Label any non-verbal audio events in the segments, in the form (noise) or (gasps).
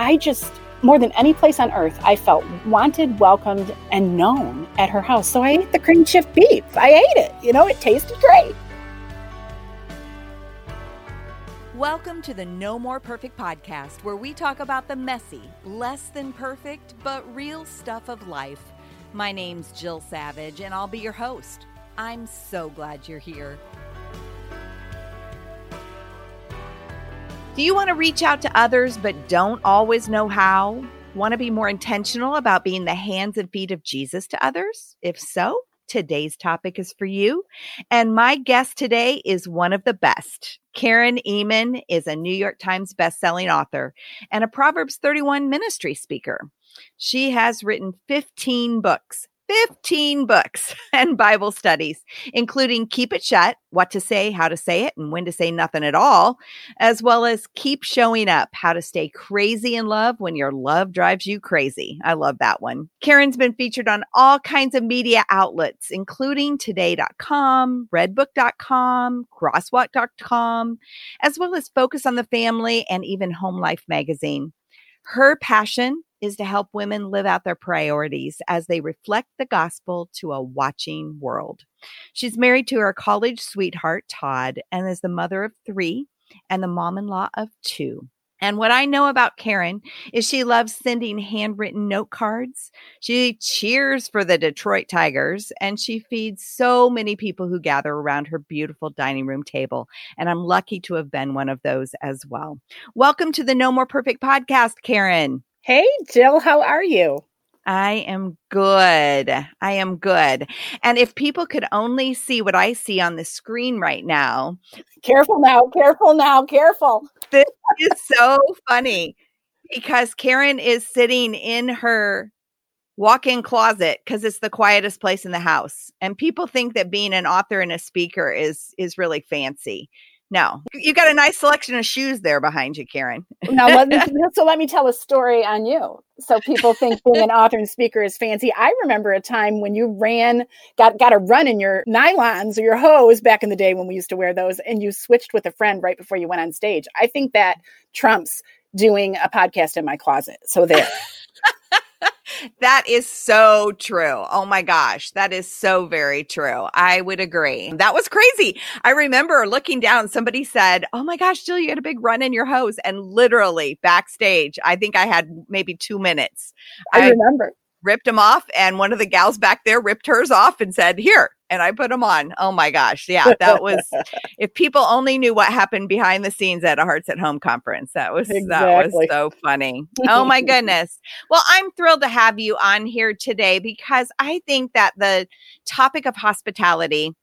I just, more than any place on earth, I felt wanted, welcomed, and known at her house. So I ate the cream chip beef. I ate it. You know, it tasted great. Welcome to the No More Perfect podcast, where we talk about the messy, less than perfect, but real stuff of life. My name's Jill Savage, and I'll be your host. I'm so glad you're here. Do you want to reach out to others but don't always know how? Want to be more intentional about being the hands and feet of Jesus to others? If so, today's topic is for you. And my guest today is one of the best. Karen Ehman is a New York Times bestselling author and a Proverbs 31 ministry speaker. She has written 15 books, 15 books (laughs) and Bible studies, including Keep It Shut, What to Say, How to Say It, and When to Say Nothing at All, as well as Keep Showing Up, How to Stay Crazy in Love When Your Love Drives You Crazy. I love that one. Karen's been featured on all kinds of media outlets, including Today.com, Redbook.com, Crosswalk.com, as well as Focus on the Family and even Home Life magazine. Her passion is to help women live out their priorities as they reflect the gospel to a watching world. She's married to her college sweetheart, Todd, and is the mother of three and the mom in law of two. And what I know about Karen is she loves sending handwritten note cards. She cheers for the Detroit Tigers and she feeds so many people who gather around her beautiful dining room table. And I'm lucky to have been one of those as well. Welcome to the No More Perfect podcast, Karen. Hey, Jill, how are you? I am good. I am good. And if people could only see what I see on the screen right now. Careful now, careful now, careful. This is so funny because Karen is sitting in her walk in closet because it's the quietest place in the house. And people think that being an author and a speaker is is really fancy. No, you got a nice selection of shoes there behind you, Karen. (laughs) now, let me, so let me tell a story on you. So people think (laughs) being an author and speaker is fancy. I remember a time when you ran, got got a run in your nylons or your hose back in the day when we used to wear those, and you switched with a friend right before you went on stage. I think that trumps doing a podcast in my closet. So there. (laughs) that is so true. Oh my gosh, that is so very true. I would agree. That was crazy. I remember looking down, somebody said, Oh my gosh, Jill, you had a big run in your hose. And literally backstage, I think I had maybe two minutes. I, I remember ripped them off and one of the gals back there ripped hers off and said here and i put them on oh my gosh yeah that was (laughs) if people only knew what happened behind the scenes at a hearts at home conference that was exactly. that was so funny oh my (laughs) goodness well i'm thrilled to have you on here today because i think that the topic of hospitality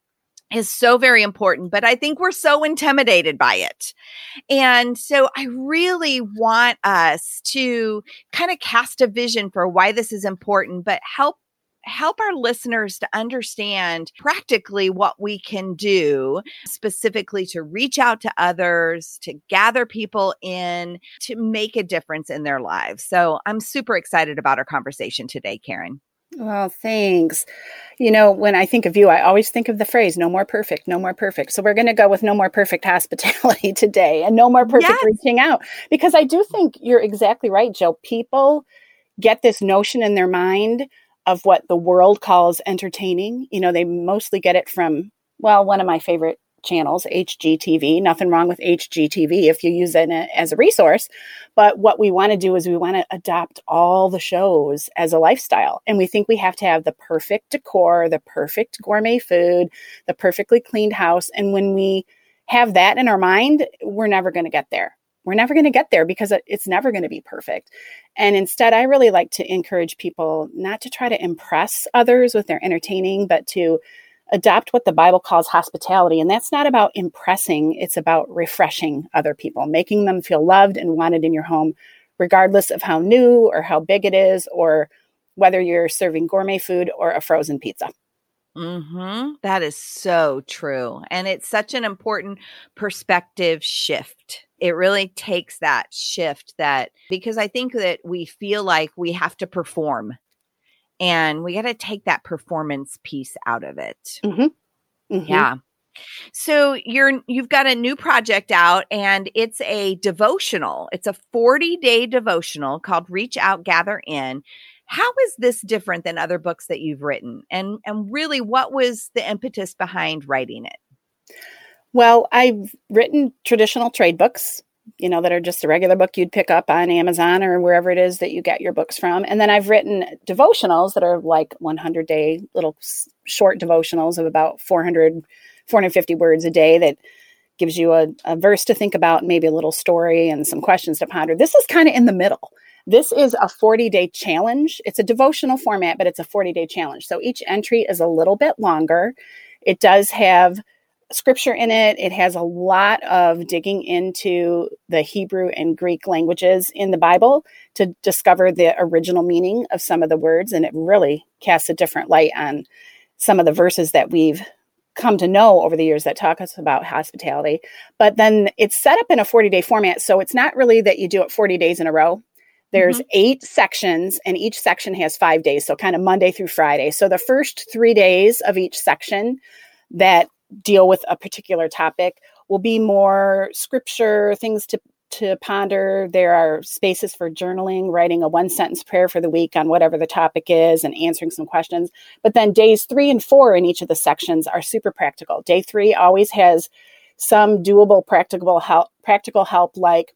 is so very important, but I think we're so intimidated by it. And so I really want us to kind of cast a vision for why this is important, but help help our listeners to understand practically what we can do specifically to reach out to others, to gather people in, to make a difference in their lives. So I'm super excited about our conversation today, Karen. Well, thanks. You know, when I think of you, I always think of the phrase no more perfect, no more perfect. So we're going to go with no more perfect hospitality (laughs) today and no more perfect yes. reaching out because I do think you're exactly right, Jill. People get this notion in their mind of what the world calls entertaining. You know, they mostly get it from, well, one of my favorite channels, HGTV. Nothing wrong with HGTV if you use it as a resource. But what we want to do is we want to adopt all the shows as a lifestyle. And we think we have to have the perfect decor, the perfect gourmet food, the perfectly cleaned house. And when we have that in our mind, we're never going to get there. We're never going to get there because it's never going to be perfect. And instead, I really like to encourage people not to try to impress others with their entertaining, but to adopt what the Bible calls hospitality. And that's not about impressing, it's about refreshing other people, making them feel loved and wanted in your home, regardless of how new or how big it is, or whether you're serving gourmet food or a frozen pizza. Mm-hmm. That is so true. And it's such an important perspective shift. It really takes that shift that because I think that we feel like we have to perform and we got to take that performance piece out of it. Mm-hmm. Mm-hmm. Yeah. So you're you've got a new project out and it's a devotional. It's a 40-day devotional called Reach Out Gather In how is this different than other books that you've written? And and really what was the impetus behind writing it? Well, I've written traditional trade books, you know, that are just a regular book you'd pick up on Amazon or wherever it is that you get your books from. And then I've written devotionals that are like 100 day little short devotionals of about 400, 450 words a day that gives you a, a verse to think about, maybe a little story and some questions to ponder. This is kind of in the middle. This is a 40 day challenge. It's a devotional format, but it's a 40 day challenge. So each entry is a little bit longer. It does have scripture in it. It has a lot of digging into the Hebrew and Greek languages in the Bible to discover the original meaning of some of the words. And it really casts a different light on some of the verses that we've come to know over the years that talk us about hospitality. But then it's set up in a 40 day format. So it's not really that you do it 40 days in a row. There's mm-hmm. eight sections, and each section has five days. So, kind of Monday through Friday. So, the first three days of each section that deal with a particular topic will be more scripture, things to to ponder. There are spaces for journaling, writing a one sentence prayer for the week on whatever the topic is, and answering some questions. But then days three and four in each of the sections are super practical. Day three always has some doable practical help, practical help like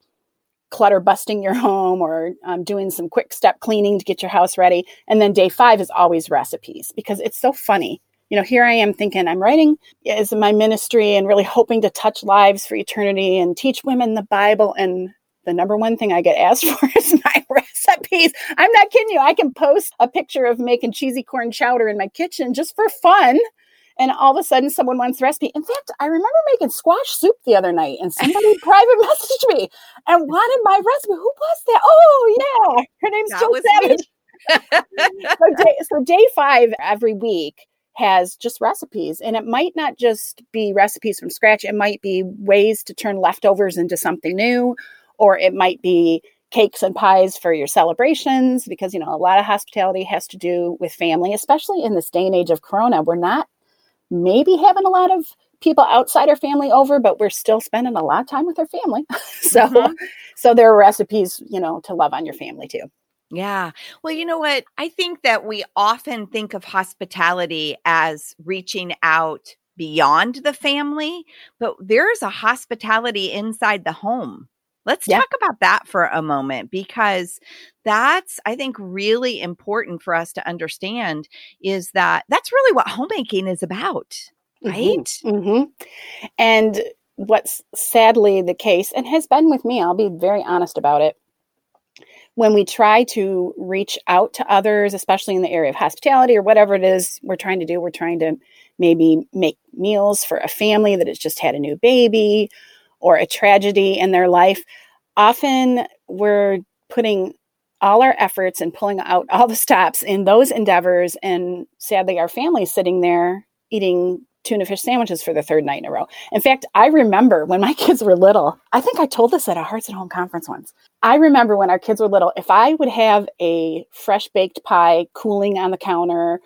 clutter busting your home or um, doing some quick step cleaning to get your house ready. And then day five is always recipes because it's so funny. You know, here I am thinking I'm writing as my ministry and really hoping to touch lives for eternity and teach women the Bible. And the number one thing I get asked (laughs) for is my (laughs) recipes. I'm not kidding you. I can post a picture of making cheesy corn chowder in my kitchen just for fun and all of a sudden someone wants the recipe. In fact, I remember making squash soup the other night and somebody (laughs) private (laughs) messaged me and wanted my recipe. Who was that? Oh yeah, her name's that Jill Savage. (laughs) so, day, so day five every week has just recipes and it might not just be recipes from scratch it might be ways to turn leftovers into something new or it might be cakes and pies for your celebrations because you know a lot of hospitality has to do with family especially in this day and age of corona we're not maybe having a lot of people outside our family over, but we're still spending a lot of time with our family. (laughs) so, mm-hmm. so there are recipes, you know, to love on your family too. Yeah. Well, you know what? I think that we often think of hospitality as reaching out beyond the family, but there's a hospitality inside the home. Let's yeah. talk about that for a moment because that's, I think, really important for us to understand is that that's really what homemaking is about, right? Mm-hmm. Mm-hmm. And what's sadly the case, and has been with me, I'll be very honest about it. When we try to reach out to others, especially in the area of hospitality or whatever it is we're trying to do, we're trying to maybe make meals for a family that has just had a new baby or a tragedy in their life, often we're putting all our efforts and pulling out all the stops in those endeavors. And sadly, our family's sitting there eating tuna fish sandwiches for the third night in a row. In fact, I remember when my (laughs) kids were little, I think I told this at a Hearts at Home conference once. I remember when our kids were little, if I would have a fresh baked pie cooling on the counter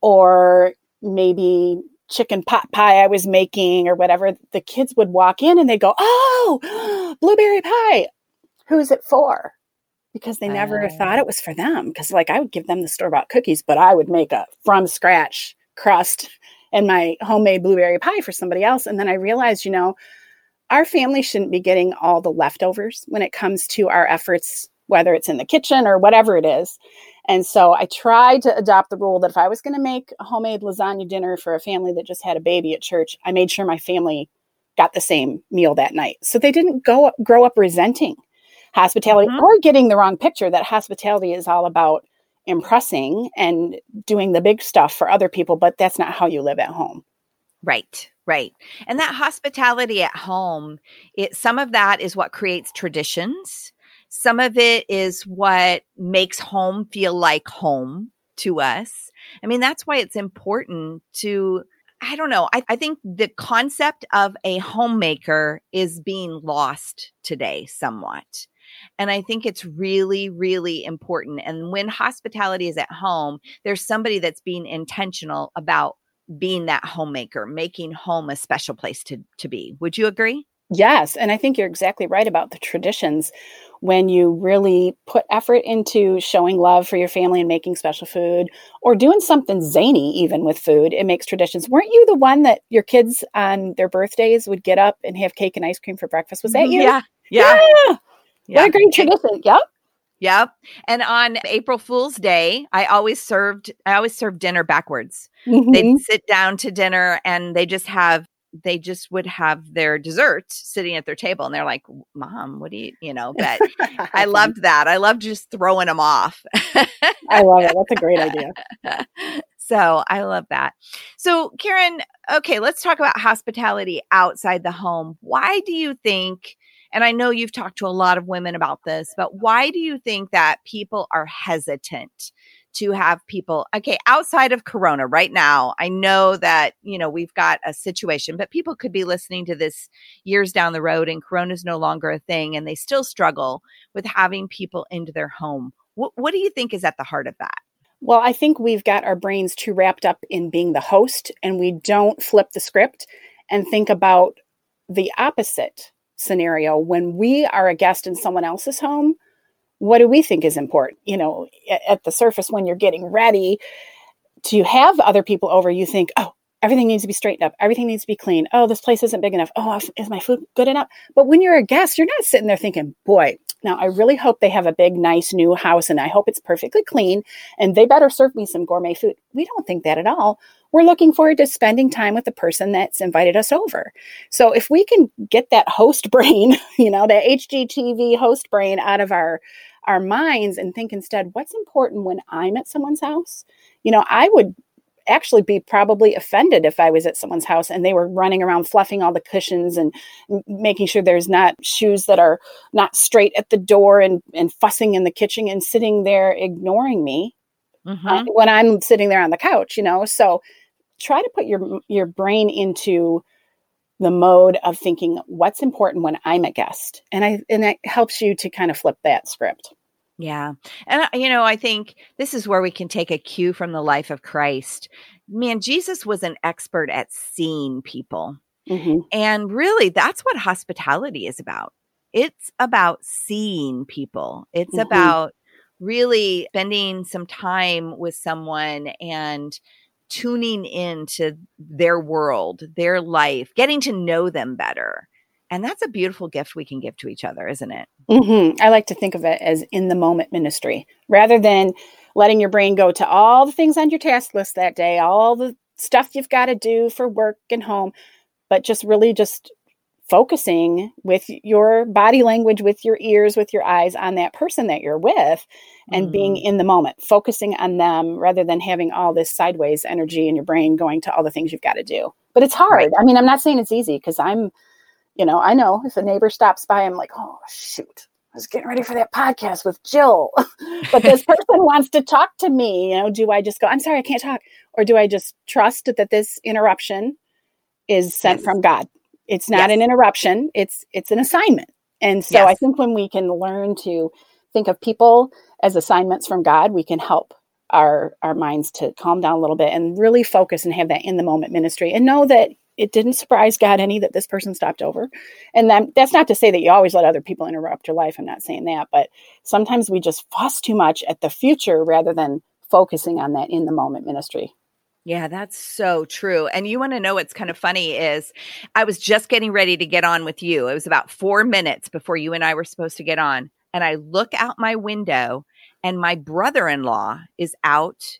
or maybe chicken pot pie I was making or whatever, the kids would walk in and they'd go, Oh, (gasps) blueberry pie. Who's it for? Because they never uh, thought it was for them. Because, like, I would give them the store bought cookies, but I would make a from scratch crust and my homemade blueberry pie for somebody else. And then I realized, you know, our family shouldn't be getting all the leftovers when it comes to our efforts, whether it's in the kitchen or whatever it is. And so I tried to adopt the rule that if I was going to make a homemade lasagna dinner for a family that just had a baby at church, I made sure my family got the same meal that night. So they didn't go grow up resenting hospitality mm-hmm. or getting the wrong picture that hospitality is all about impressing and doing the big stuff for other people, but that's not how you live at home. Right, right. And that hospitality at home, it some of that is what creates traditions. Some of it is what makes home feel like home to us. I mean, that's why it's important to I don't know. I, I, think the concept of a homemaker is being lost today somewhat. And I think it's really, really important. And when hospitality is at home, there's somebody that's being intentional about being that homemaker, making home a special place to, to be. Would you agree? Yes. And I think you're exactly right about the traditions. When you really put effort into showing love for your family and making special food or doing something zany, even with food, it makes traditions. Weren't you the one that your kids on their birthdays would get up and have cake and ice cream for breakfast? Was that mm-hmm. you? Yeah. Yeah. yeah. What a great tradition. Yep. Yep. And on April Fool's Day, I always served I always served dinner backwards. Mm-hmm. They'd sit down to dinner and they just have they just would have their dessert sitting at their table and they're like, Mom, what do you you know? But (laughs) I loved that. I loved just throwing them off. I love it. That's a great idea. (laughs) So I love that. So, Karen, okay, let's talk about hospitality outside the home. Why do you think and I know you've talked to a lot of women about this, but why do you think that people are hesitant to have people okay outside of corona right now i know that you know we've got a situation but people could be listening to this years down the road and corona is no longer a thing and they still struggle with having people into their home. What, what do you think is at the heart of that? Well i think we've got our brains too wrapped up in being the host and we don't flip the script and think about the opposite scenario. When we are a guest in someone else's home what do we think is important? You know at the surface when you're getting ready to have other people over you think oh everything needs to be straightened up. Everything needs to be clean. Oh this place isn't big enough. Oh is my food good enough? But when you're a guest you're not sitting there thinking boy now i really hope they have a big nice new house and i hope it's perfectly clean and they better serve me some gourmet food. We don't think that at all. We're looking forward to spending time with the person that's invited us over. So if we can get that host (laughs) brain, you know, that HGTV host brain out of our our minds and think instead, what's important when I'm at someone's house? You know, I would actually be probably offended if I was at someone's house and they were running around fluffing all the cushions and making sure there's not shoes that are not straight at the door and, and fussing in the kitchen and sitting there ignoring me mm-hmm. uh, when I'm sitting there on the couch, you know? So try to put your your brain into the mode of thinking what's important when I'm a guest. And I and that helps you to kind of flip that script. Yeah. And you know, I think this is where we can take a cue from the life of Christ. Man, Jesus was an expert at seeing people. Mm-hmm. And really that's what hospitality is about. It's about seeing people. It's mm-hmm. about really spending some time with someone and tuning into their world, their life, getting to know them better. And that's a beautiful gift we can give to each other, isn't it? Mm-hmm. I like to think of it as in the moment ministry rather than letting your brain go to all the things on your task list that day, all the stuff you've got to do for work and home, but just really just focusing with your body language, with your ears, with your eyes on that person that you're with and mm being in the moment, focusing on them rather than having all this sideways energy in your brain going to all the things you've got to do. But it's hard. Right. I mean, I'm not saying it's easy because I'm, you know, I know if a neighbor stops by, I'm like, oh, shoot. I was getting ready for that podcast with Jill, (laughs) but this person wants to talk to me. You know, do I just go, I'm sorry, I can't talk? Or do I just trust that this interruption is sent yes. from God? It's not yes. an interruption. It's it's an assignment. And so yes. I think when we can learn to think of people as assignments from God, we can help our our minds to calm down a little bit and really focus and have that in the moment ministry and know that it didn't surprise God any that this person stopped over. And that, that's not to say that you always let other people interrupt your life. I'm not saying that, but sometimes we just fuss too much at the future rather than focusing on that in the moment ministry. Yeah, that's so true. And you want to know what's kind of funny is I was just getting ready to get on with you. It was about four minutes before you and I were supposed to get on. And I look out my window and my brother-in-law is out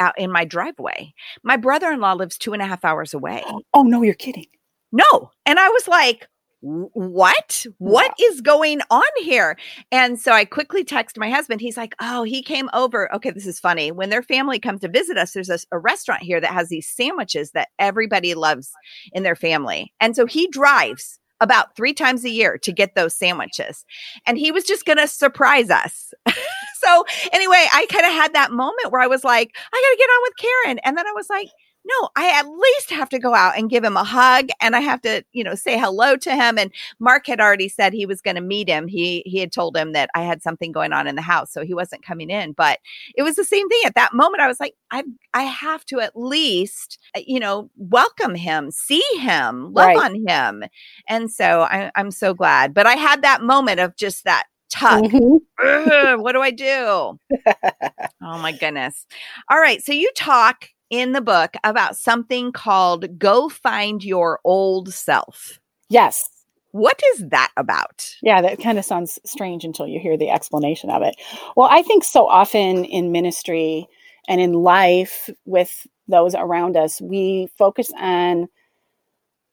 out in my driveway. My brother-in-law lives two and a half hours away. (gasps) Oh no, you're kidding. No. And I was like, what what is going on here and so i quickly text my husband he's like oh he came over okay this is funny when their family comes to visit us there's a, a, restaurant here that has these sandwiches that everybody loves in their family and so he drives about three times a year to get those sandwiches and he was just gonna surprise us (laughs) so anyway i kind of had that moment where i was like i gotta get on with karen and then i was like no, I at least have to go out and give him a hug and I have to, you know, say hello to him. And Mark had already said he was going to meet him. He he had told him that I had something going on in the house, so he wasn't coming in. But it was the same thing at that moment. I was like, I I have to at least, uh, you know, welcome him, see him, love right. on him. And so I, I'm so glad. But I had that moment of just that tug. Mm-hmm. what do I do? (laughs) oh my goodness. All right. So you talk in the book about something called Go Find Your Old Self. Yes. What is that about? Yeah, that kind of sounds strange until you hear the explanation of it. Well, I think so often in ministry and in life with those around us, we focus on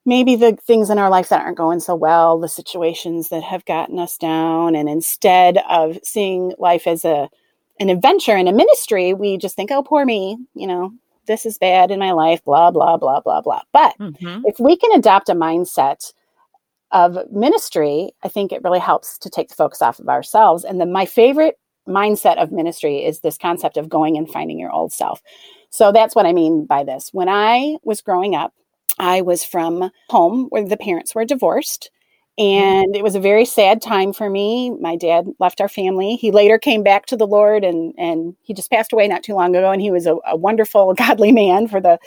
maybe the things in our life that aren't going so well, the situations that have gotten us down, and instead of seeing life as a an adventure and a ministry, we just think, "Oh, poor me," you know, this is bad in my life, blah, blah, blah, blah, blah. But mm-hmm. if we can adopt a mindset of ministry, I think it really helps to take the focus off of ourselves. And then my favorite mindset of ministry is this concept of going and finding your old self. So that's what I mean by this. When I was growing up, I was from home where the parents were divorced. Mm-hmm. And it was a very sad time for me. My dad left our family. He later came back to the Lord and, and he just passed away not too long ago. And he was a, a wonderful, (laughs) godly man for the,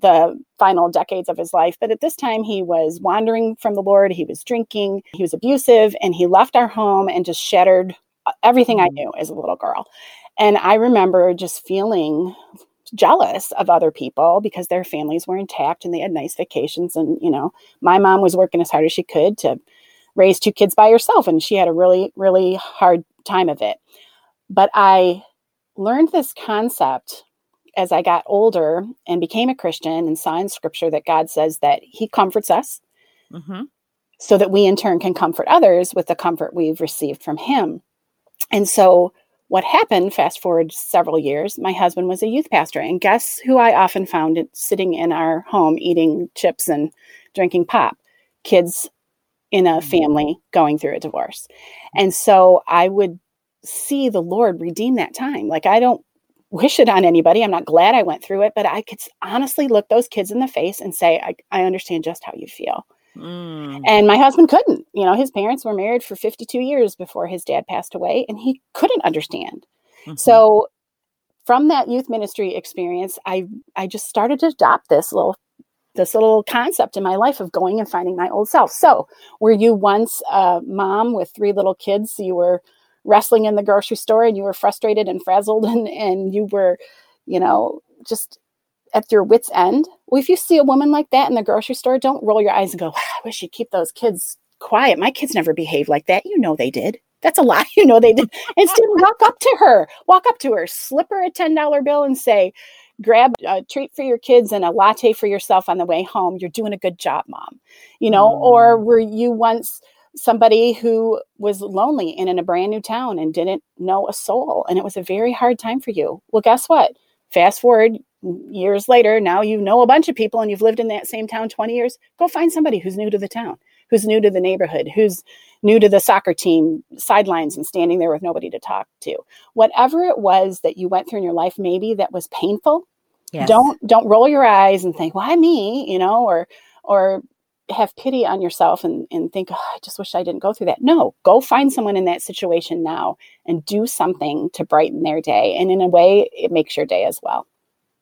the final decades of his life. But at this time, he was wandering from the Lord. He was drinking, he was abusive, and he left our home and just shattered uh, everything I mm-hmm. knew as a little girl. And I remember just feeling jealous of other people because their families were intact and they had nice vacations. And, you know, my mom was working as hard as she could to raise two kids by herself, and she had a really, really hard time of it. But I learned this concept as I got older and became a Christian and saw in scripture that God says that He comforts us mm-hmm. so that we in turn can comfort others with the comfort we've received from Him. And so, what happened, fast forward several years, my husband was a youth pastor. And guess who I often found sitting in our home eating chips and drinking pop? Kids in a mm-hmm. family going through a divorce. And so I would see the Lord redeem that time. Like I don't wish it on anybody. I'm not glad I went through it, but I could honestly look those kids in the face and say, I, I understand just how you feel. Mm. And my husband couldn't. You know, his parents were married for 52 years before his dad passed away, and he couldn't understand. Mm-hmm. So from that youth ministry experience, I I just started to adopt this little this little concept in my life of going and finding my old self. So, were you once a mom with three little kids? You were wrestling in the grocery store and you were frustrated and frazzled (laughs) and, and you were, you know, just at your wits' end. Well, if you see a woman like that in the grocery store, don't roll your eyes and go, I wish you'd keep those kids quiet. My kids never behaved like that. You know they did. That's a lie. (laughs) You know they did. Instead, walk up to her, walk up to her, slip her a $10 bill and say, grab a treat for your kids and a latte for yourself on the way home you're doing a good job mom you know mm. or were you once somebody who was lonely and in a brand new town and didn't know a soul and it was a very hard time for you well guess what fast forward years later now you know a bunch of people and you've lived in that same town 20 years go find somebody who's new to the town who's new to the neighborhood who's new to the soccer team sidelines and standing there with nobody to talk to whatever it was that you went through in your life maybe that was painful Yes. Don't don't roll your eyes and think, why me? You know, or or have pity on yourself and, and think, oh, I just wish I didn't go through that. No, go find someone in that situation now and do something to brighten their day. And in a way, it makes your day as well.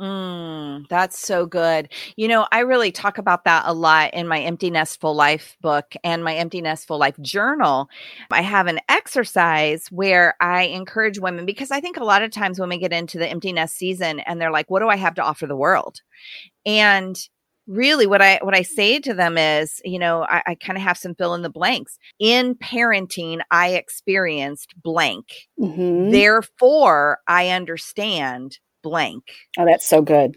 Mm, that's so good. You know, I really talk about that a lot in my Empty Nest Full Life book and my Empty Nest Full Life journal. I have an exercise where I encourage women because I think a lot of times when we get into the empty nest season and they're like, what do I have to offer the world? And really what i what i say to them is you know i, I kind of have some fill in the blanks. In parenting i experienced blank. Mm-hmm. therefore i understand blank. Oh that's so good.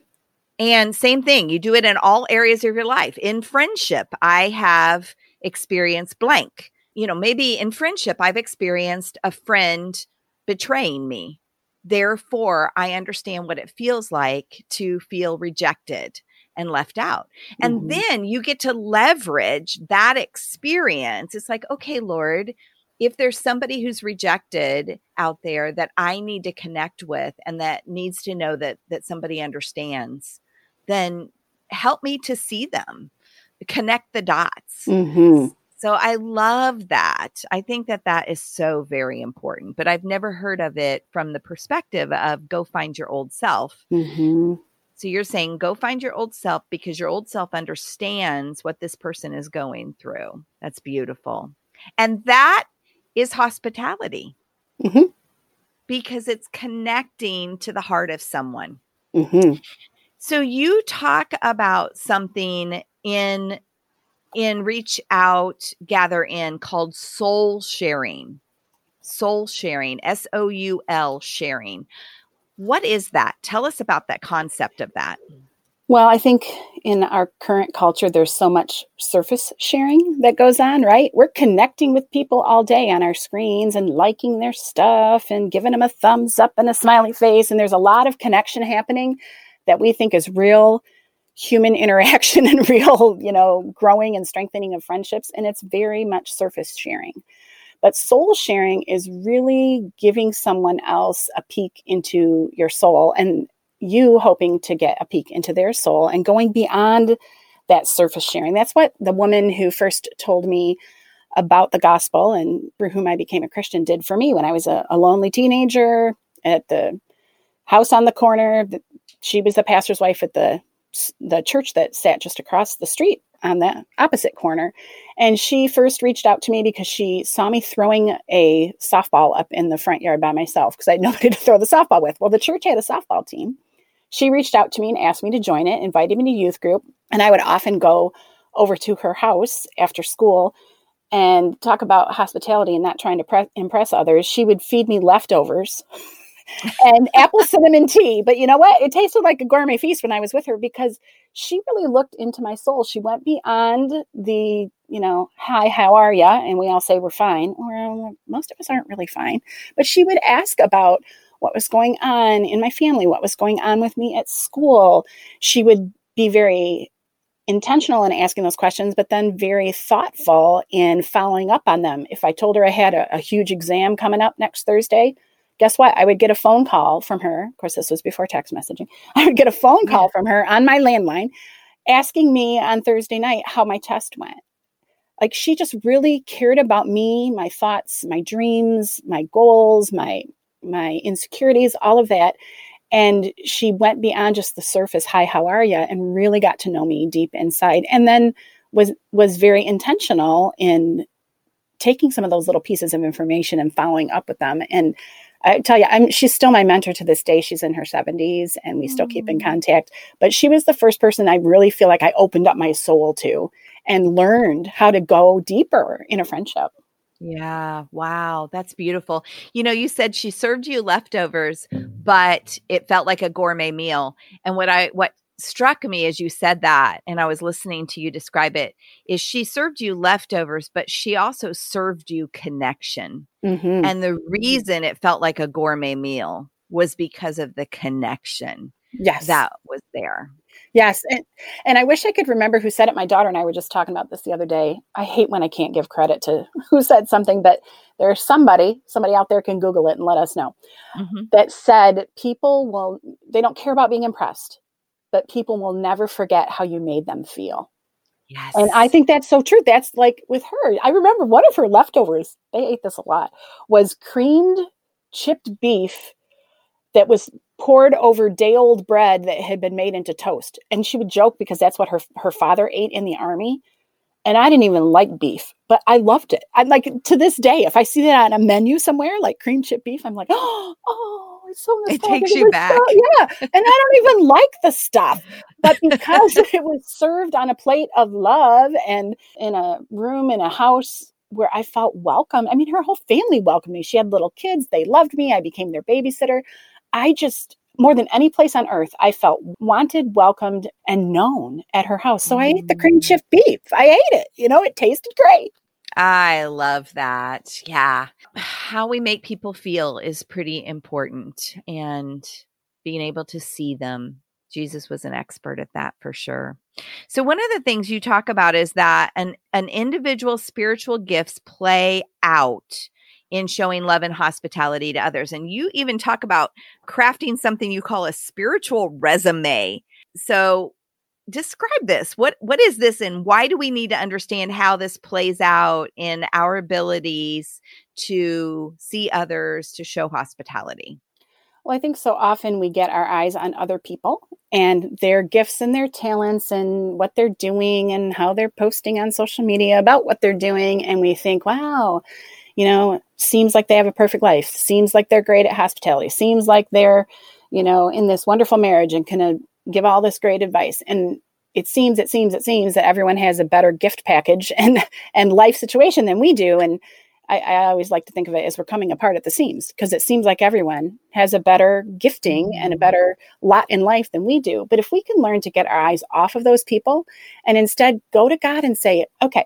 And same thing you do it in all areas of your life. In friendship i have experienced blank. You know maybe in friendship i've experienced a friend betraying me. Therefore i understand what it feels like to feel rejected and left out. And mm-hmm. then you get to leverage that experience. It's like, okay, Lord, if there's somebody who's rejected out there that I need to connect with and that needs to know that that somebody understands, then help me to see them, connect the dots. Mm-hmm. So I love that. I think that that is so very important, but I've never heard of it from the perspective of go find your old self. Mm-hmm. So you're saying go find your old self because your old self understands what this person is going through. That's beautiful. And that is hospitality mm-hmm. because it's connecting to the heart of someone. Mm-hmm. So you talk about something in in reach out gather in called soul sharing soul sharing s o u l sharing what is that? Tell us about that concept of that. Well, I think in our current culture, there's so much surface sharing that goes on, right? We're connecting with people all day on our screens and liking their stuff and giving them a thumbs up and a smiley face. And there's a lot of connection happening that we think is real human (laughs) interaction and real, you know, growing and strengthening of friendships. And it's very much surface sharing. But soul sharing is really giving someone else a peek into your soul and you hoping to get a peek into their soul and going beyond that surface sharing. That's what the woman who first told me about the gospel and through whom I became a Christian did for me when I was a, a lonely teenager at the house on the corner. She was the pastor's wife at the the church that sat just across the street on the opposite corner. And she first reached out to me because she saw me throwing a softball up in the front yard by myself because I had (laughs) nobody to throw the softball with. Well, the church had a softball team. She reached out to me and asked me to join it, invited me to youth group. And I would often go over to her house after school and talk about hospitality and not trying to pre- impress others. She would feed me leftovers (laughs) and apple cinnamon tea. But you know what? It tasted like a gourmet feast when I was with her because she really looked into my soul. She went beyond the, you know, hi, how are ya? And we all say we're fine. Well, most of us aren't really fine. But she would ask about what was going on in my family, what was going on with me at school. She would be very intentional in asking those questions, but then very thoughtful in following up on them. If I told her I had a, a huge exam coming up next Thursday, guess what? I would get a phone call from her. Of course, this was before text messaging. (laughs) I would get a phone call from her on my landline asking me on Thursday night how my test went. Like she just really cared about me, my thoughts, my dreams, my goals, my my insecurities, all of that. And she went beyond just the surface, hi, how are you? And really got to know me deep inside. And then was was very intentional in taking some of those little pieces of information and following up with them. And I tell you, I'm she's still my mentor to this day. She's in her 70s and we still keep in mm. contact. But she was the first person I really feel like I opened up my soul to and learned how to go deeper in a friendship. Yeah, wow, that's beautiful. You know, you said she served you leftovers, but it felt like a gourmet meal. And what I what struck me as you said that, and I was listening to you describe it, is she served you leftovers, but she also served you connection. Mm-hmm. And the reason it felt like a gourmet meal was because of the connection yes. that was there. Yes. And, and I wish I could remember who said it. My daughter and I were just talking about this the other day. I hate when I can't give credit to (laughs) who said something, but there's somebody, somebody out there can Google it and let us know, mm-hmm. that said people will, they don't care about being impressed but people will never forget how you made them feel. Yes. And I think that's so true. That's like with her. I remember one of her leftovers, they ate this a lot, was creamed chipped beef that was poured over day old bread that had been made into toast. And she would joke because that's what her her father ate in the army. And I didn't even like beef, but I loved it. I'm like to this day, if I see that on a menu somewhere, like cream chip beef, I'm like, (gasps) oh, oh, oh it's so It takes you back. So, yeah. And I don't even like the stuff. But (laughs) because it was served on a plate of love and in a room in a house where I felt welcome. I mean, her whole family welcomed me. She had little kids, they loved me. I became their babysitter. I just, more than any place on earth, I felt wanted, welcomed, and known at her house. So I ate the cream mm. chip beef. I ate it. You know, it tasted great. I love that. Yeah. How we make people feel is pretty important and being able to see them. Jesus was an expert at that for sure. So one of the things you talk about is that an an individual spiritual gifts play out in showing love and hospitality to others. And you even talk about crafting something you call a spiritual resume. So describe this. What what is this and why do we need to understand how this plays out in our abilities to see others, to show hospitality? Well, I think so often we get our eyes on other people and their gifts and their talents and what they're doing and how they're posting on social media about what they're doing. And we think, wow, you know, seems like they have a perfect life, seems like they're great at hospitality, seems like they're, you know, in this wonderful marriage and can uh, give all this great advice. And it seems, it seems, it seems that everyone has a better gift package (laughs) and and life situation than we do. And I, I always like to think of it as we're coming apart at the seams because it seems like everyone has a better gifting and a better lot in life than we do. But if we can learn to get our eyes off of those people and instead go to God and say, okay,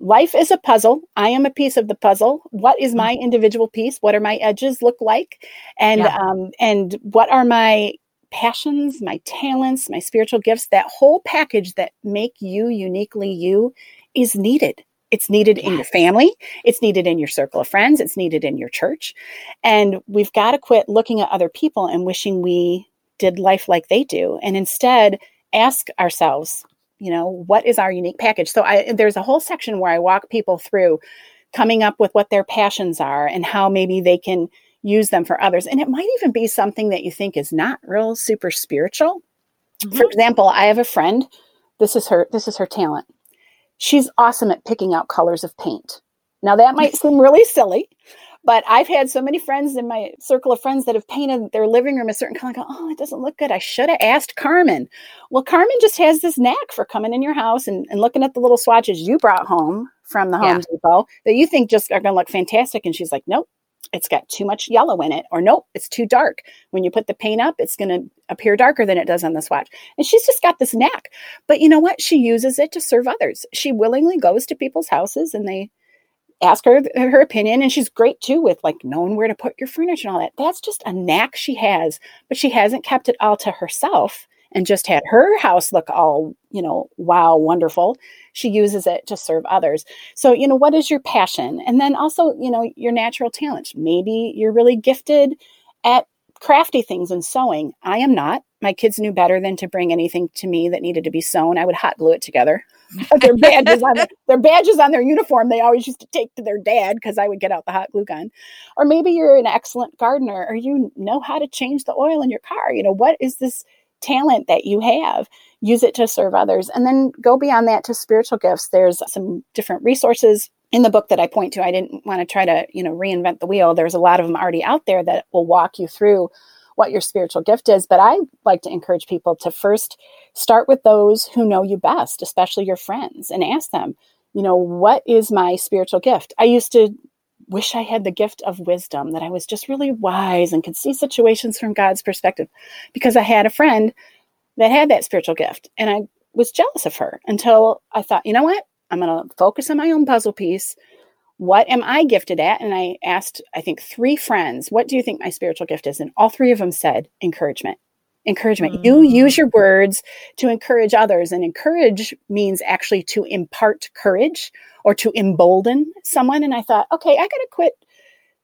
life is a puzzle. I am a piece of the puzzle. What is my individual piece? What are my edges look like? And yeah. um, and what are my passions, my talents, my spiritual gifts? That whole package that make you uniquely you is needed. It's needed yes. in your family. It's needed in your circle of friends. It's needed in your church. And we've got to quit looking at other people and wishing we did life like they do. And instead ask ourselves, you know, what is our unique package? So I, there's a whole section where I walk people through coming up with what their passions are and how maybe they can use them for others. And it might even be something that you think is not real super spiritual. Mm-hmm. For example, I have a friend, this is her this is her talent she's awesome at picking out colors of paint. Now, that might (laughs) seem really silly, but I've had so many friends in my circle of friends that have painted their living room a certain color. Go, oh, it doesn't look good. I should have asked Carmen. Well, Carmen just has this knack for coming in your house and, and looking at the little swatches you brought home from the Home yeah. Depot that you think just are going to look fantastic. And she's like, nope, it's got too much yellow in it or nope it's too dark. When you put the paint up it's going to appear darker than it does on the swatch. And she's just got this knack. But you know what? She uses it to serve others. She willingly goes to people's houses and they ask her her opinion and she's great too with like knowing where to put your furniture and all that. That's just a knack she has but she hasn't kept it all to herself and just had her house look all, you know, wow, wonderful. She uses it to serve others. So, you know, what is your passion? And then also, you know, your natural talent. Maybe you're really gifted at crafty things and sewing. I am not. My kids knew better than to bring anything to me that needed to be sewn. I would hot glue it together. their badges on their, (laughs) their badges on their uniform they always used to take to their dad because I would get out the hot glue gun. Or maybe you're an excellent gardener or you know how to change the oil in your car. You know, what is this talent that you have use it to serve others and then go beyond that to spiritual gifts. There's some different resources in the book that i point to. I didn't want to try to you know reinvent the wheel. There's a lot of them already out there that will walk you through what your spiritual gift is but i like to encourage people to first start with those who know you best especially your friends and ask them you know what is my spiritual gift? I used to wish I had the gift of wisdom, that I was just really wise and could see situations from God's perspective because I had a friend that had that spiritual gift and I was jealous of her until I thought, you know what? I'm going to focus on my own puzzle piece. What am I gifted at? And I asked, I think, three friends, what do you think my spiritual gift is? And all three of them said encouragement encouragement. Mm-hmm. You use your words to encourage others, and encourage means actually to impart courage or to embolden someone. And I thought, okay, I got to quit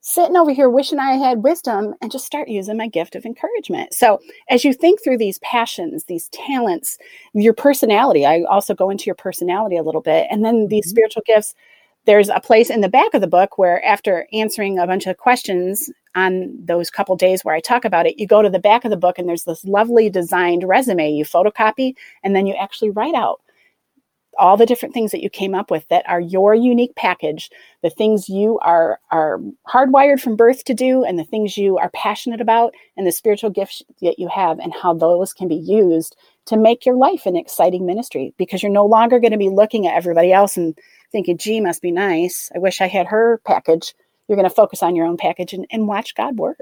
sitting over here wishing I had wisdom and just start using my gift of encouragement. So, as you think through these passions, these talents, your personality, I also go into your personality a little bit, and then these mm-hmm. spiritual gifts there's a place in the back of the book where after answering a bunch of questions on those couple days where I talk about it, you go to the back of the book and there's this lovely designed resume. You photocopy and then you actually write out all the different things that you came up with that are your unique package, the things you are are hardwired from birth to do and the things you are passionate about and the spiritual gifts that you have and how those can be used to make your life an exciting ministry because you're no longer going to be looking at everybody else and thinking, gee, must be nice. I wish I had her package. You're going to focus on your own package and, and watch God work.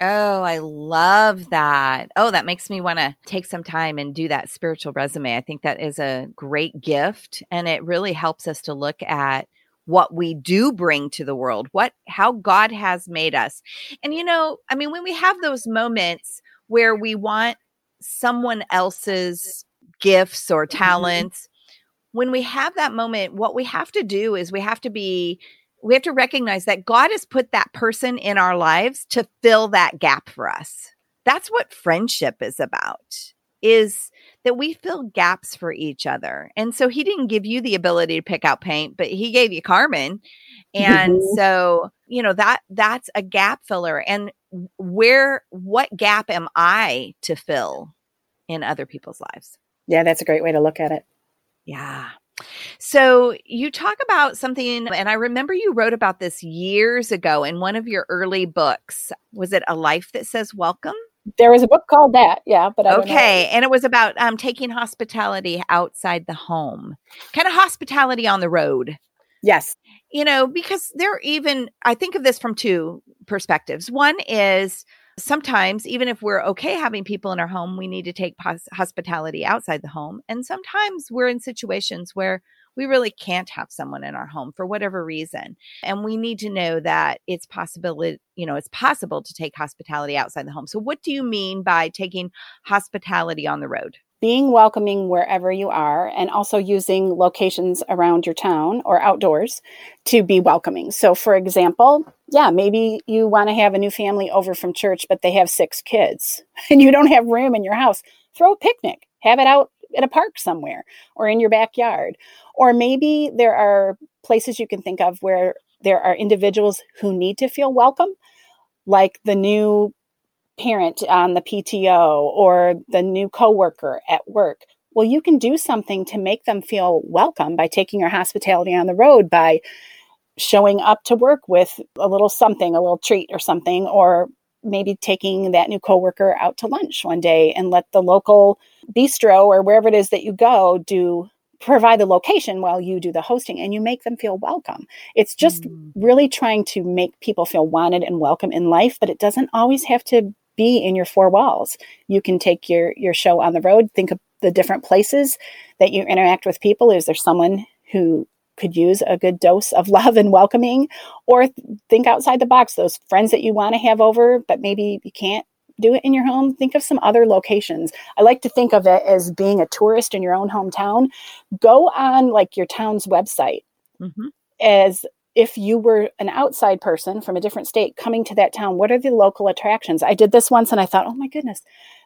Oh, I love that. Oh, that makes me want to take some time and do that spiritual resume. I think that is a great gift and it really helps us to look at what we do bring to the world, what how God has made us. And you know, I mean when we have those moments where we want someone else's gifts or mm-hmm. talents, mm-hmm. when we have that moment, what we have to do is we have to be we have to recognize that God has put that person in our lives to fill that gap for us. That's what friendship is about. Is that we fill gaps for each other. And so he didn't give you the ability to pick out paint, but he gave you Carmen. And mm-hmm. so, you know, that that's a gap filler. And where what gap am I to fill in other people's lives? Yeah, that's a great way to look at it. Yeah. So you talk about something, and I remember you wrote about this years ago in one of your early books. Was it A Life That Says Welcome? There was a book called that, yeah. But okay, and it was about um, taking hospitality outside the home, kind of hospitality on the road. Yes, you know, because there are even I think of this from two perspectives. One is sometimes even if we're okay having people in our home we need to take pos- hospitality outside the home and sometimes we're in situations where we really can't have someone in our home for whatever reason and we need to know that it's possible you know it's possible to take hospitality outside the home. So what do you mean by taking hospitality on the road being welcoming wherever you are and also using locations around your town or outdoors to be welcoming. So, for example, yeah, maybe you want to have a new family over from church, but they have six kids (laughs) and you don't have room in your house. Throw a picnic, have it out at a park somewhere or in your backyard. Or maybe there are places you can think of where there are individuals who need to feel welcome, like the new parent on the PTO or the new coworker at work. Well, you can do something to make them feel welcome by taking your hospitality on the road by showing up to work with a little something, a little treat or something, or maybe taking that new coworker out to lunch one day and let the local bistro or wherever it is that you go do provide the location while you do the hosting and you make them feel welcome. It's just mm. really trying to make people feel wanted and welcome in life, but it doesn't always have to be in your four walls. You can take your your show on the road, think of the different places that you interact with people. Is there someone who could use a good dose of (laughs) love and welcoming or think outside the box those friends that you want to have over but maybe you can't do it in your home think of some other locations i like to think of it as being a tourist in your own hometown go on like your town's website mm-hmm. as if you were an outside person from a different state coming to that town, what are the local attractions? I did this once and I thought, oh my goodness,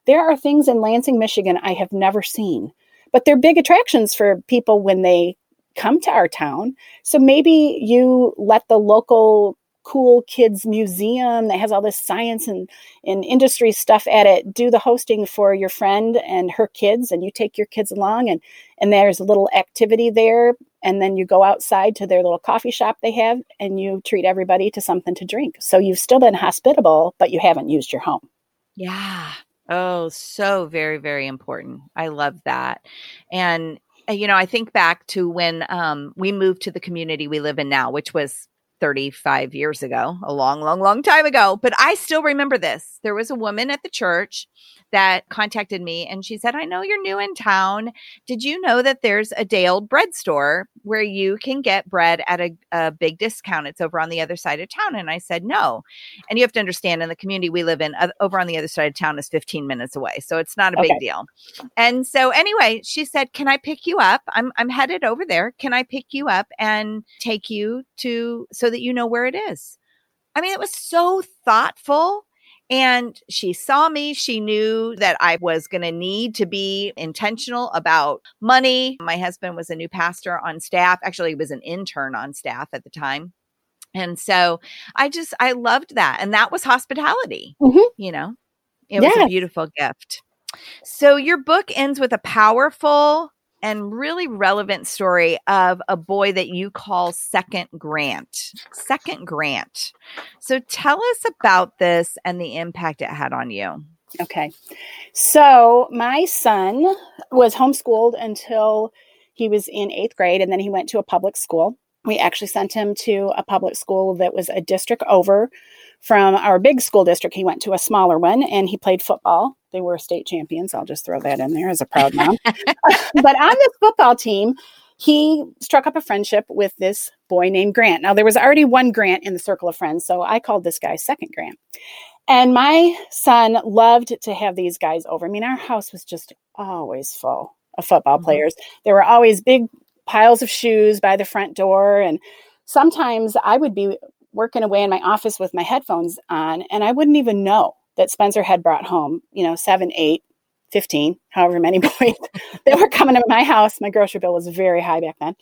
there are things in Lansing, Michigan I have never seen, but they're big attractions for people when they come to our town. So maybe you let the local cool kids museum that has all this science and, and industry stuff at it do the hosting for your friend and her kids and you take your kids along and and there's a little activity there and then you go outside to their little coffee shop they have and you treat everybody to something to drink. So you've still been hospitable but you haven't used your home. Yeah. Oh so very very important. I love that. And uh, you know i think back to when um, we moved to the community we live in now which was 35 years ago, a long, long, long time ago. But I still remember this. There was a woman at the church that contacted me and she said, I know you're new in town. Did you know that there's a day old bread store where you can get bread at a, a, big discount? It's over on the other side of town. And I said, no. And you have to understand in the community we live in, uh, over on the other side of town is 15 minutes away. So it's not a okay. big deal. And so anyway, she said, Can I pick you up? I'm, I'm headed over there. Can I pick you up and take you to so that you know where it is? I mean, it was so thoughtful And she saw me. She knew that I was going to need to be intentional about money. My husband was a new pastor on staff. Actually, he was an intern on staff at the time. And so I just, I loved that. And that was hospitality, mm-hmm. you know, it yes. was a beautiful gift. So your book ends with a powerful and really relevant story of a boy that you call Second Grant. Second Grant. So tell us about this and the impact it had on you. Okay. So my son was homeschooled until he was in eighth grade, and then he went to a public school. We actually sent him to a public school that was a district over from our big school district. He went to a smaller one and he played football. They were state champions. I'll just throw that in there as a proud mom. (laughs) but on this football team, he struck up a friendship with this boy named Grant. Now, there was already one Grant in the circle of friends, so I called this guy Second Grant. And my son loved to have these guys over. I mean, our house was just always full of football mm-hmm. players. There were always big piles of shoes by the front door. And sometimes I would be working away in my office with my headphones on, and I wouldn't even know that Spencer had brought home, you know, seven, eight, 15, however many (laughs) boys that were coming to my house. My grocery bill was very high back then.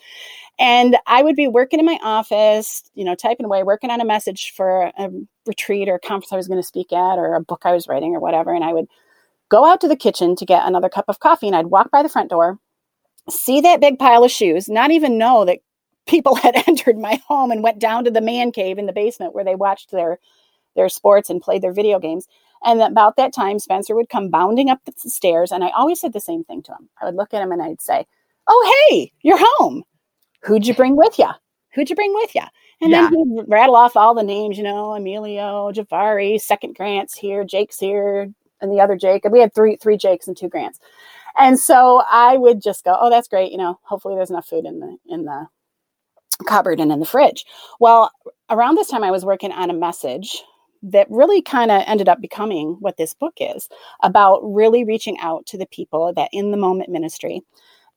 And I would be working in my office, you know, typing away, working on a message for a retreat or a conference I was going to speak at or a book I was writing or whatever. And I would go out to the kitchen to get another cup of coffee and I'd walk by the front door, see that big pile of shoes, not even know that people (laughs) had entered my home and went down to the man cave in the basement where they watched their their sports and played their video games. And about that time, Spencer would come bounding up the stairs, and I always said the same thing to him. I would look at him and I'd say, "Oh, hey, you're home. Who'd you bring with you? Who'd you bring with you?" And yeah. then he'd rattle off all the names, you know, Emilio, Javari, Second Grants here, Jake's here, and the other Jake. And we had three three Jakes and two Grants. And so I would just go, "Oh, that's great. You know, hopefully there's enough food in the in the cupboard and in the fridge." Well, around this time, I was working on a message that really kind of ended up becoming what this book is about really reaching out to the people that in the moment ministry.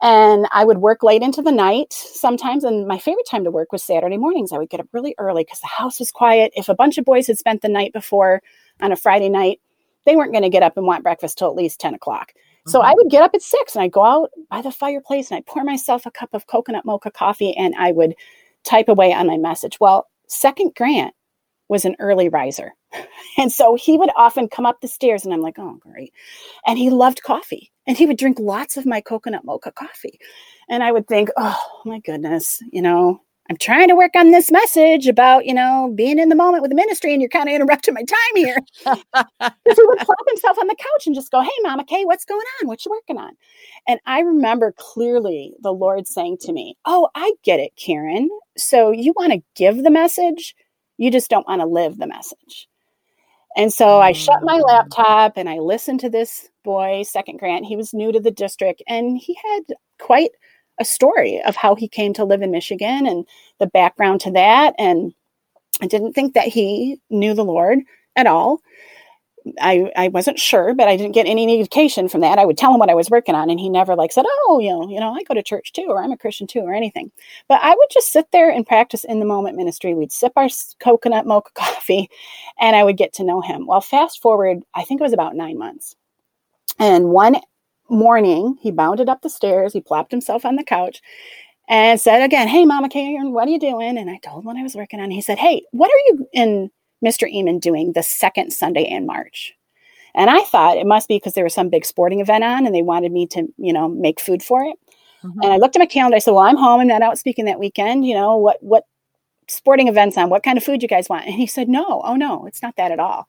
And I would work late into the night sometimes. And my favorite time to work was Saturday mornings. I would get up really early because the house was quiet. If a bunch of boys had spent the night before on a Friday night, they weren't going to get up and want breakfast till at least 10 o'clock. So mm-hmm. I would get up at six and I'd go out by the fireplace and I'd pour myself a cup of coconut mocha coffee and I would type away on my message. Well, Second Grant was an early riser. (laughs) And so he would often come up the stairs and I'm like, oh, great. And he loved coffee and he would drink lots of my coconut mocha coffee. And I would think, oh my goodness, you know, I'm trying to work on this message about, you know, being in the moment with the ministry and you're kind of interrupting my time here. (laughs) so he would plop himself on the couch and just go, Hey, Mama Kay, what's going on? What you working on? And I remember clearly the Lord saying to me, Oh, I get it, Karen. So you want to give the message, you just don't want to live the message. And so I shut my mm. laptop and I listened to this boy, Second Grant. He was new to the district and he had quite a story of how he came to live in Michigan and the background to that. And I didn't think that he knew the Lord at all. I, I wasn't sure, but I didn't get any indication from that. I would tell him what I was working on, and he never like said, "Oh, you know, you know, I go to church too, or I'm a Christian too, or anything." But I would just sit there and practice in the moment ministry. We'd sip our coconut mocha (laughs) coffee, and I would get to know him. Well, fast forward, I think it was about nine months, and one morning he bounded up the stairs. He plopped himself on the couch, and said again, "Hey, Mama Karen, what are you doing?" And I told him what I was working on. He said, "Hey, what are you in?" Mr. Ehman doing the second Sunday in March. And I thought it must be because there was some big sporting event on and they wanted me to, you know, make food for it. Mm-hmm. And I looked at my calendar. I said, Well, I'm home. I'm not out speaking that weekend. You know, what what sporting events on? What kind of food you guys want? And he said, No, oh no, it's not that at all.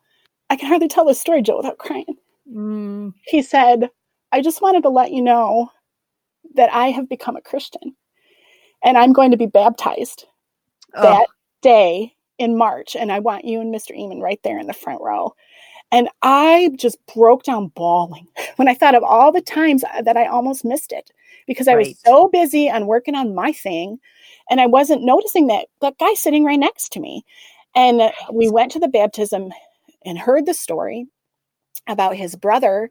I can hardly tell this story, Joe, without crying. Mm. He said, I just wanted to let you know that I have become a Christian and I'm going to be baptized oh. that day in March, and I want you and Mr. Ehman right there in the front row. And I just broke down bawling (laughs) when I thought of all the times that I almost missed it because I right. was so busy on working on my thing and I wasn't noticing that that guy sitting right next to me. And we went to the baptism and heard the story about his brother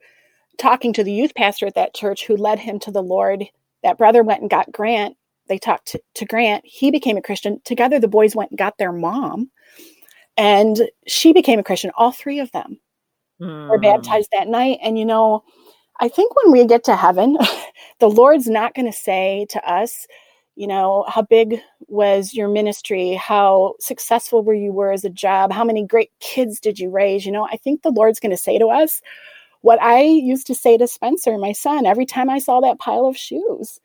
talking to the youth pastor at that church who led him to the Lord. That brother went and got Grant they talked to, to Grant. He became a Christian. Together, the boys went and got their mom, and she became a Christian. All three of them. mm. were baptized that night. And, you know, I think when we get to heaven, (laughs) the Lord's not going to say to us, you know, how big was your ministry? How successful were you were as a job? How many great kids did you raise? You know, I think the Lord's going to say to us what I used to say to Spencer, my son, every time I saw that pile of shoes.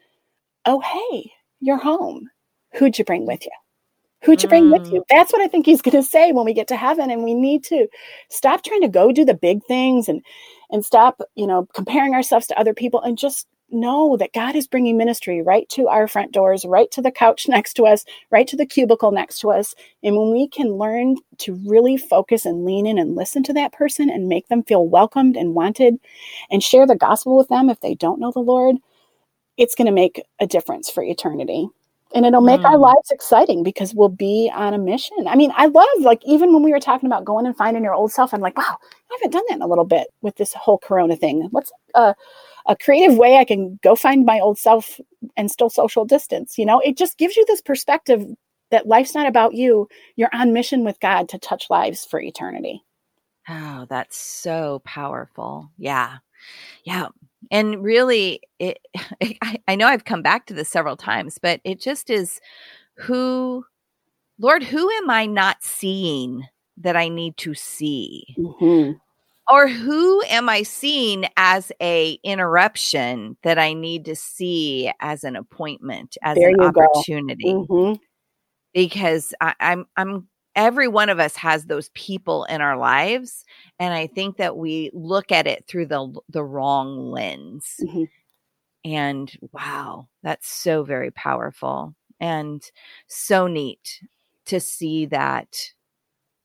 Oh, hey, you're home. Who'd you bring with you? Who'd you bring mm. with you? That's what I think he's going to say when we get to heaven. And we need to stop trying to go do the big things and and stop, you know, comparing ourselves to other people and just know that God is bringing ministry right to our front doors, right to the couch (laughs) next to us, right to the cubicle next to us. And when we can learn to really focus and lean in and listen to that person and make them feel welcomed and wanted and share the gospel with them if they don't know the Lord, it's going to make a difference for eternity. And it'll make mm. our lives exciting because we'll be on a mission. I mean, I love, like, even when we were talking about going and finding your old self, I'm like, wow, I haven't done that in a little bit with this whole Corona thing. What's uh, a creative way I can go find my old self and still social distance? You know, it just gives you this perspective that life's not about you. You're on mission with God to touch lives for eternity. Oh, that's so powerful. Yeah. Yeah and really (laughs) it, I, I know i've come back to this several times but it just is who lord who am i not seeing that i need to see mm-hmm. or who am i seeing as a interruption that i need to see as an appointment as there an opportunity mm-hmm. because I, i'm i'm every one of us has those people in our lives and i think that we look at it through the the wrong lens. Mm-hmm. and wow that's so very powerful and so neat to see that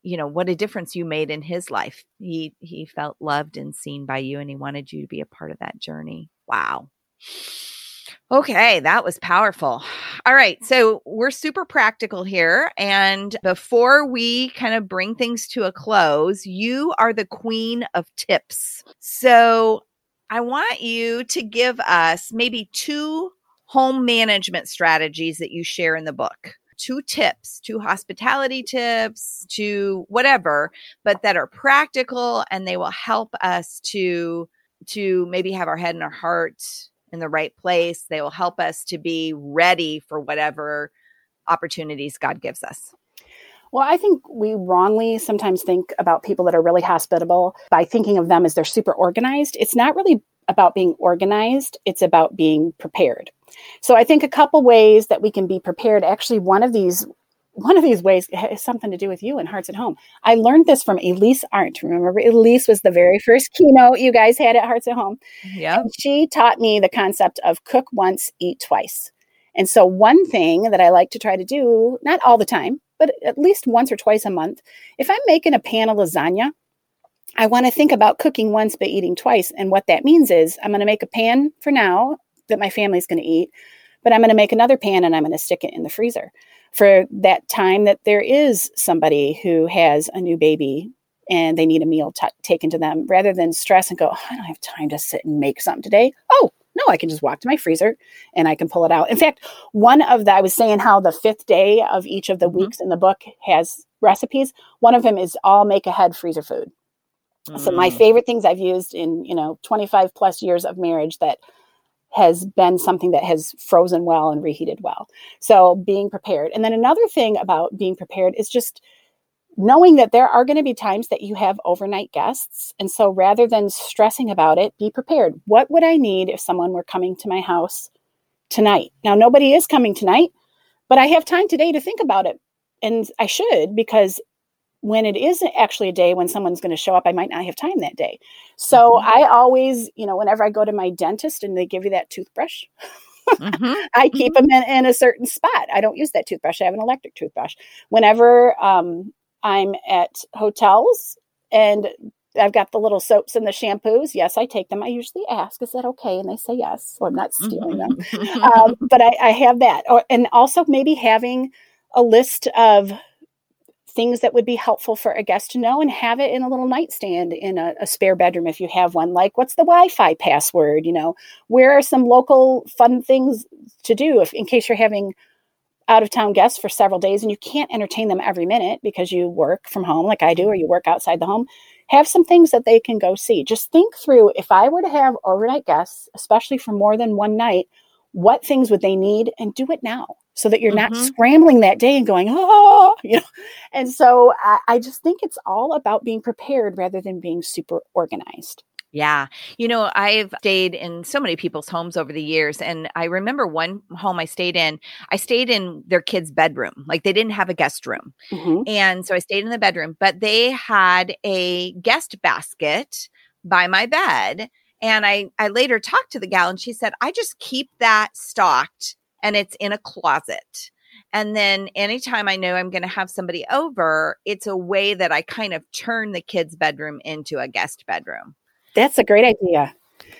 you know what a difference you made in his life. He he felt loved and seen by you and he wanted you to be a part of that journey. Wow Okay, that was powerful. All right, so we're super practical here. And before we kind of bring things to a close, you are the queen of tips. So I want you to give us maybe two home management strategies that you share in the book. Two tips, two hospitality tips, to whatever, but that are practical and they will help us to to maybe have our head and our heart in the right place. They will help us to be ready for whatever opportunities God gives us. Well, I think we wrongly sometimes think about people that are really hospitable by thinking of them as they're super organized. It's not really about being organized, it's about being prepared. So I think a couple ways that we can be prepared. Actually, one of these one of these ways has something to do with you and Hearts at Home. I learned this from Elise Arndt. Remember, Elise was the very first keynote you guys had at Hearts at Home. Yeah. She taught me the concept of cook once, eat twice. And so, one thing that I like to try to do, not all the time, but at least once or twice a month, if I'm making a pan of lasagna, I want to think about cooking once but eating twice. And what that means is I'm going to make a pan for now that my family's going to eat, but I'm going to make another pan and I'm going to stick it in the freezer for that time that there is somebody who has a new baby and they need a meal t- taken to them rather than stress and go, oh, I don't have time to sit and make something today. Oh, no, I can just walk to my freezer and I can pull it out. In fact, one of the, I was saying how the fifth day of each of the mm-hmm. weeks in the book has recipes. One of them is all make ahead freezer food. Mm. So my mm. favorite things I've used in, you know, 25 plus years of marriage that has been something that has frozen well and reheated well. So being prepared. And then another thing about being prepared is just knowing that there are going to be times that you have overnight guests. And so rather than stressing about it, be prepared. What would I need if someone were coming to my house tonight? Now, nobody is coming tonight, but I have time today to think about it. And I should because when it is actually a day when someone's going to show up, I might not have time that day. So mm-hmm. I always, you know, whenever I go to my dentist and they give you that toothbrush, mm-hmm. (laughs) I keep mm-hmm. them in, in, a certain spot. I don't use that toothbrush. I have an electric toothbrush. Whenever um, I'm at hotels and I've got the little soaps and the shampoos. Yes, I take them. I usually ask, "Is that okay?" And they say yes, so I'm not stealing them. Mm-hmm. um, (laughs) but I, I, have that, or, and also maybe having a list of things that would be helpful for a guest to know and have it in a little nightstand in a, a, spare bedroom if you have one. Like what's the wi-fi password you know? Where are some local fun things to do if in case you're having out of town guests for several days and you can't entertain them every minute because you work from home like i do or you work outside the home have some things that they can go see. Just think through if I were to have overnight guests, especially for more than one night, what things would they need? And do it now so that you're mm-hmm. not scrambling that day and going, oh, you know. And so I, I just think it's all about being prepared rather than being super organized. Yeah. You know, I've stayed in so many people's homes over the years. And I remember one home I stayed in, I stayed in their kid's bedroom. Like they didn't have a guest room. Mm-hmm. And so I stayed in the bedroom, but they had a guest basket by my bed. And I, I later talked to the gal and she said, I just keep that stocked and it's in a closet. And then anytime I know I'm going to have somebody over, it's a way that I kind of turn the kids' bedroom into a guest bedroom. That's a great idea.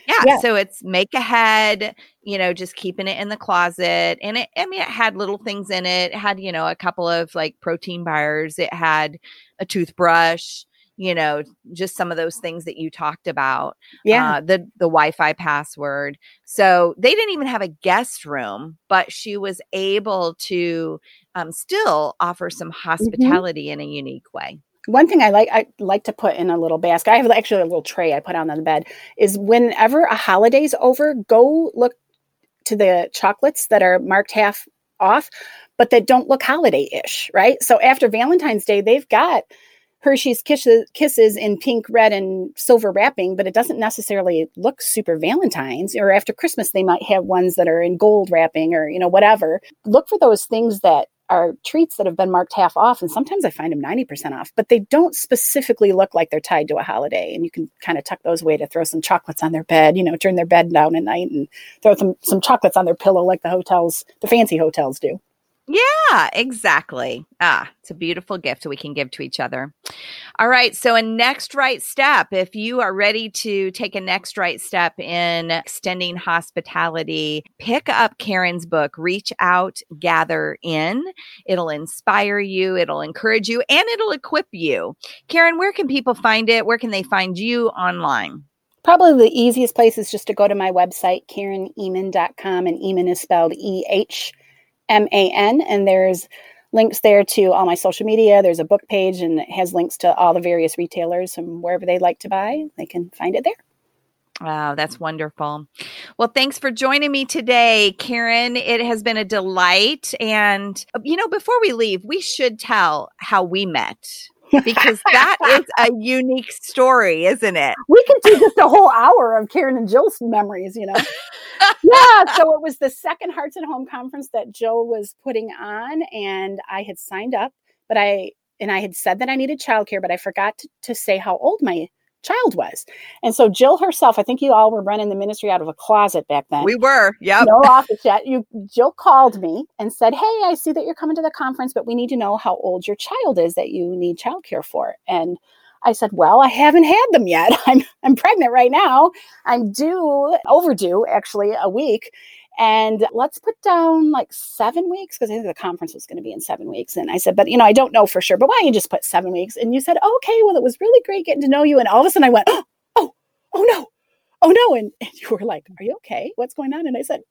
Yeah, yeah, So it's make ahead, you know, just keeping it in the closet. And it, I mean, it had little things in it. It had, you know, a couple of like protein bars. It had a toothbrush, you know, just some of those things that you talked about. Yeah. Uh, the, the Wi Fi password. So they didn't even have a guest room, but she was able to um, still offer some mm-hmm. hospitality mm-hmm. in a unique way one thing I like I like to put in a little basket. I have actually a little tray I put on the bed. Is whenever a holiday's over, go look to the chocolates that are marked half off, but that don't look holiday-ish, right? So after Valentine's Day, they've got Hershey's kisses, kisses in pink, red, and silver wrapping, but it doesn't necessarily look super Valentine's. Or after Christmas, they might have ones that are in gold wrapping or, you know, whatever. Look for those things that are treats that have been marked half off and sometimes i find them 90% off but they don't specifically look like they're tied to a holiday and you can kind of tuck those away to throw some chocolates on their bed you know turn their bed down at night and throw some, some chocolates on their pillow like the hotels the fancy hotels do yeah, exactly. Ah, it's a beautiful gift we can give to each other. All right. So, a next right step, if you are ready to take a next right step in extending hospitality, pick up Karen's book, Reach Out, Gather In. It'll inspire you, it'll encourage you, and it'll equip you. Karen, where can people find it? Where can they find you online? Probably the easiest place is just to go to my website, KarenEhman.com, and Ehman is spelled E H M A N, and there's links there to all my social media. There's a book page, and it has links to all the various retailers and wherever they'd like to buy. They can find it there. Wow, that's wonderful. Well, thanks for joining me today, Karen. It has been a delight. And, you know, before we leave, we should tell how we met because that is a unique story, isn't it? We could do just a whole hour of Karen and Jill's memories, you know. (laughs) yeah, so it was the second Hearts at Home conference that Jill was putting on, and I had signed up, but I and I had said that I needed childcare, but I forgot to, to say how old my child was. And so Jill herself, I think you all were running the ministry out of a closet back then. We were, yeah. No office yet. You Jill called me and said, Hey, I see that you're coming to the conference, but we need to know how old your child is that you need childcare for. And I said, Well, I haven't had them yet. (laughs) I'm I'm pregnant right now. I'm due overdue actually a week. And let's put down like seven weeks because I think the conference was going to be in seven weeks. And I said, but you know, I don't know for sure, but why don't you just put seven weeks? And you said, okay, well, it was really great getting to know you. And all of a sudden I went, (gasps) oh, oh, oh no, oh no. And, and you were like, are you okay? What's going on? And I said,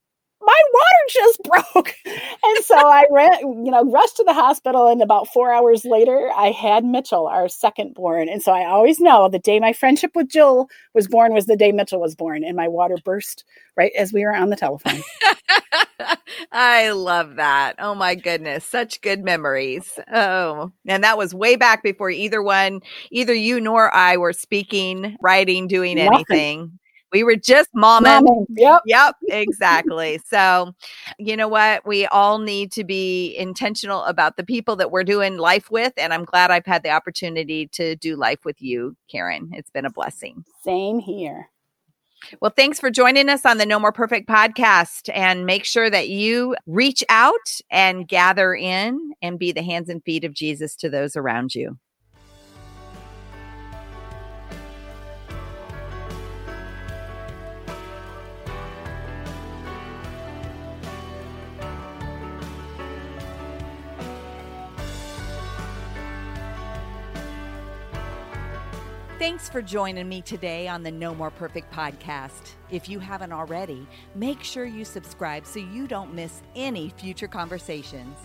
my water just (laughs) broke. And so I ran, you know, rushed to the hospital. And about four hours later, I had Mitchell, our second born. And so I always know the day my friendship with Jill was born was the day Mitchell was born. And my water burst right as we were on the telephone. (laughs) I love that. Oh my goodness. Such good memories. Oh, and that was way back before either one, either you nor I were speaking, writing, doing Nothing. anything. We were just momming. Yep. Yep. (laughs) Exactly. so, you know what? We all need to be intentional about the people that we're doing life with. And I'm glad I've had the opportunity to do life with you, Karen. It's been a blessing. Same here. Well, thanks for joining us on the No More Perfect podcast. And make sure that you reach out and gather in and be the hands and feet of Jesus to those around you. Thanks for joining me today on the No More Perfect podcast. If you haven't already, make sure you subscribe so you don't miss any future conversations.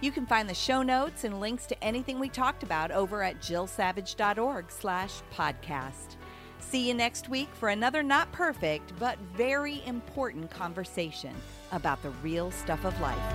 You can find the show notes and links to anything we talked about over at jillsavage.org slash podcast. See you next week for another not perfect, but very important conversation about the real stuff of life.